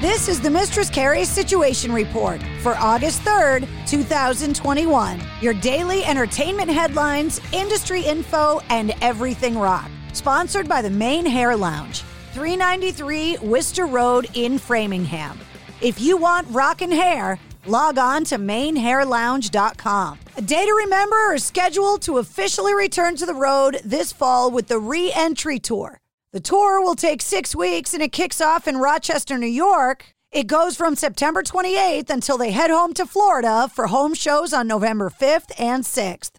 This is the Mistress Carrie Situation Report for August 3rd, 2021. Your daily entertainment headlines, industry info, and everything rock. Sponsored by the Main Hair Lounge, 393 Worcester Road in Framingham. If you want rockin' hair, log on to mainhairlounge.com. A day to remember is scheduled to officially return to the road this fall with the re entry tour. The tour will take six weeks and it kicks off in Rochester, New York. It goes from September 28th until they head home to Florida for home shows on November 5th and 6th.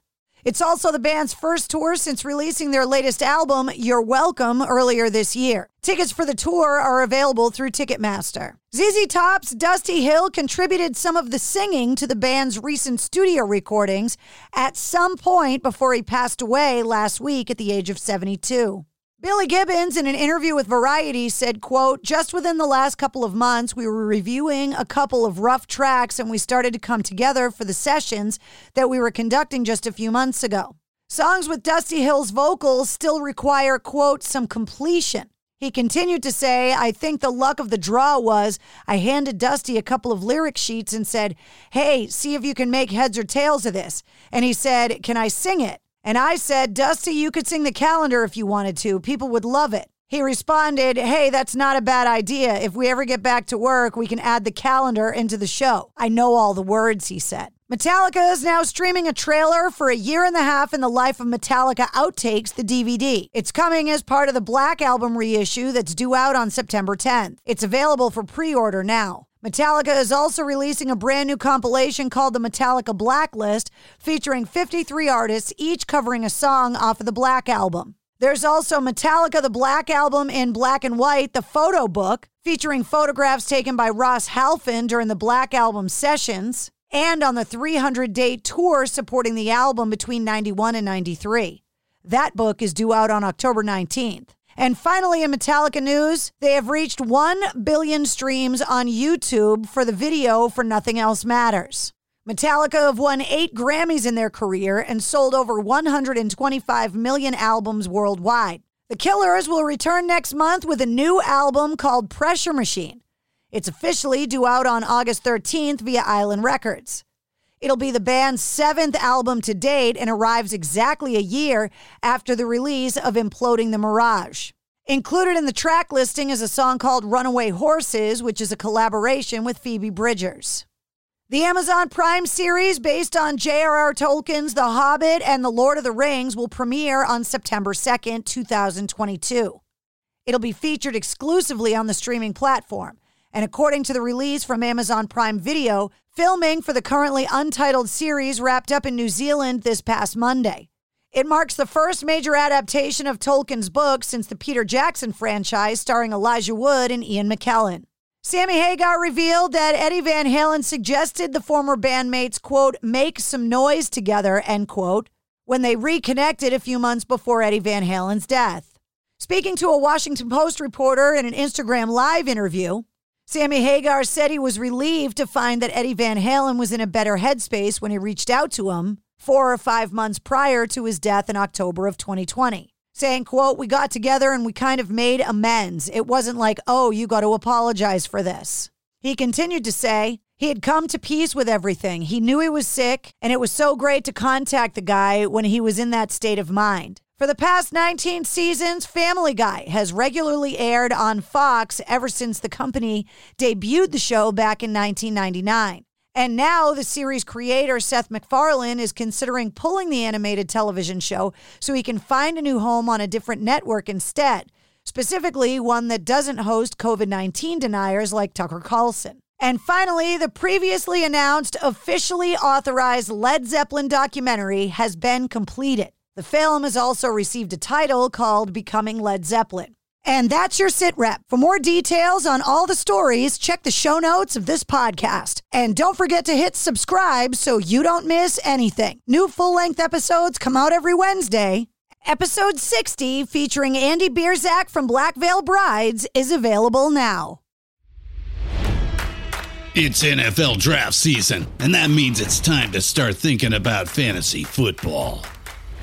It's also the band's first tour since releasing their latest album, You're Welcome, earlier this year. Tickets for the tour are available through Ticketmaster. ZZ Top's Dusty Hill contributed some of the singing to the band's recent studio recordings at some point before he passed away last week at the age of 72. Billy Gibbons, in an interview with Variety, said, quote, just within the last couple of months, we were reviewing a couple of rough tracks and we started to come together for the sessions that we were conducting just a few months ago. Songs with Dusty Hill's vocals still require, quote, some completion. He continued to say, I think the luck of the draw was I handed Dusty a couple of lyric sheets and said, Hey, see if you can make heads or tails of this. And he said, Can I sing it? And I said, Dusty, you could sing the calendar if you wanted to. People would love it. He responded, Hey, that's not a bad idea. If we ever get back to work, we can add the calendar into the show. I know all the words, he said. Metallica is now streaming a trailer for a year and a half in the life of Metallica Outtakes, the DVD. It's coming as part of the Black Album reissue that's due out on September 10th. It's available for pre order now. Metallica is also releasing a brand new compilation called the Metallica Blacklist, featuring 53 artists, each covering a song off of the Black Album. There's also Metallica the Black Album in black and white, the photo book, featuring photographs taken by Ross Halfin during the Black Album sessions, and on the 300 day tour supporting the album between 91 and 93. That book is due out on October 19th. And finally, in Metallica news, they have reached 1 billion streams on YouTube for the video for Nothing Else Matters. Metallica have won eight Grammys in their career and sold over 125 million albums worldwide. The Killers will return next month with a new album called Pressure Machine. It's officially due out on August 13th via Island Records. It'll be the band's seventh album to date and arrives exactly a year after the release of Imploding the Mirage. Included in the track listing is a song called Runaway Horses, which is a collaboration with Phoebe Bridgers. The Amazon Prime series, based on J.R.R. Tolkien's The Hobbit and The Lord of the Rings, will premiere on September 2nd, 2022. It'll be featured exclusively on the streaming platform. And according to the release from Amazon Prime Video, filming for the currently untitled series wrapped up in New Zealand this past Monday. It marks the first major adaptation of Tolkien's book since the Peter Jackson franchise starring Elijah Wood and Ian McKellen. Sammy Hagar revealed that Eddie Van Halen suggested the former bandmates, quote, make some noise together, end quote, when they reconnected a few months before Eddie Van Halen's death. Speaking to a Washington Post reporter in an Instagram Live interview, Sammy Hagar said he was relieved to find that Eddie Van Halen was in a better headspace when he reached out to him four or five months prior to his death in October of 2020 saying quote we got together and we kind of made amends it wasn't like oh you got to apologize for this he continued to say He had come to peace with everything. He knew he was sick, and it was so great to contact the guy when he was in that state of mind. For the past 19 seasons, Family Guy has regularly aired on Fox ever since the company debuted the show back in 1999. And now the series creator, Seth MacFarlane, is considering pulling the animated television show so he can find a new home on a different network instead, specifically one that doesn't host COVID 19 deniers like Tucker Carlson. And finally, the previously announced officially authorized Led Zeppelin documentary has been completed. The film has also received a title called Becoming Led Zeppelin. And that's your sit rep. For more details on all the stories, check the show notes of this podcast. And don't forget to hit subscribe so you don't miss anything. New full length episodes come out every Wednesday. Episode 60, featuring Andy Biersack from Black Veil Brides, is available now. It's NFL draft season, and that means it's time to start thinking about fantasy football.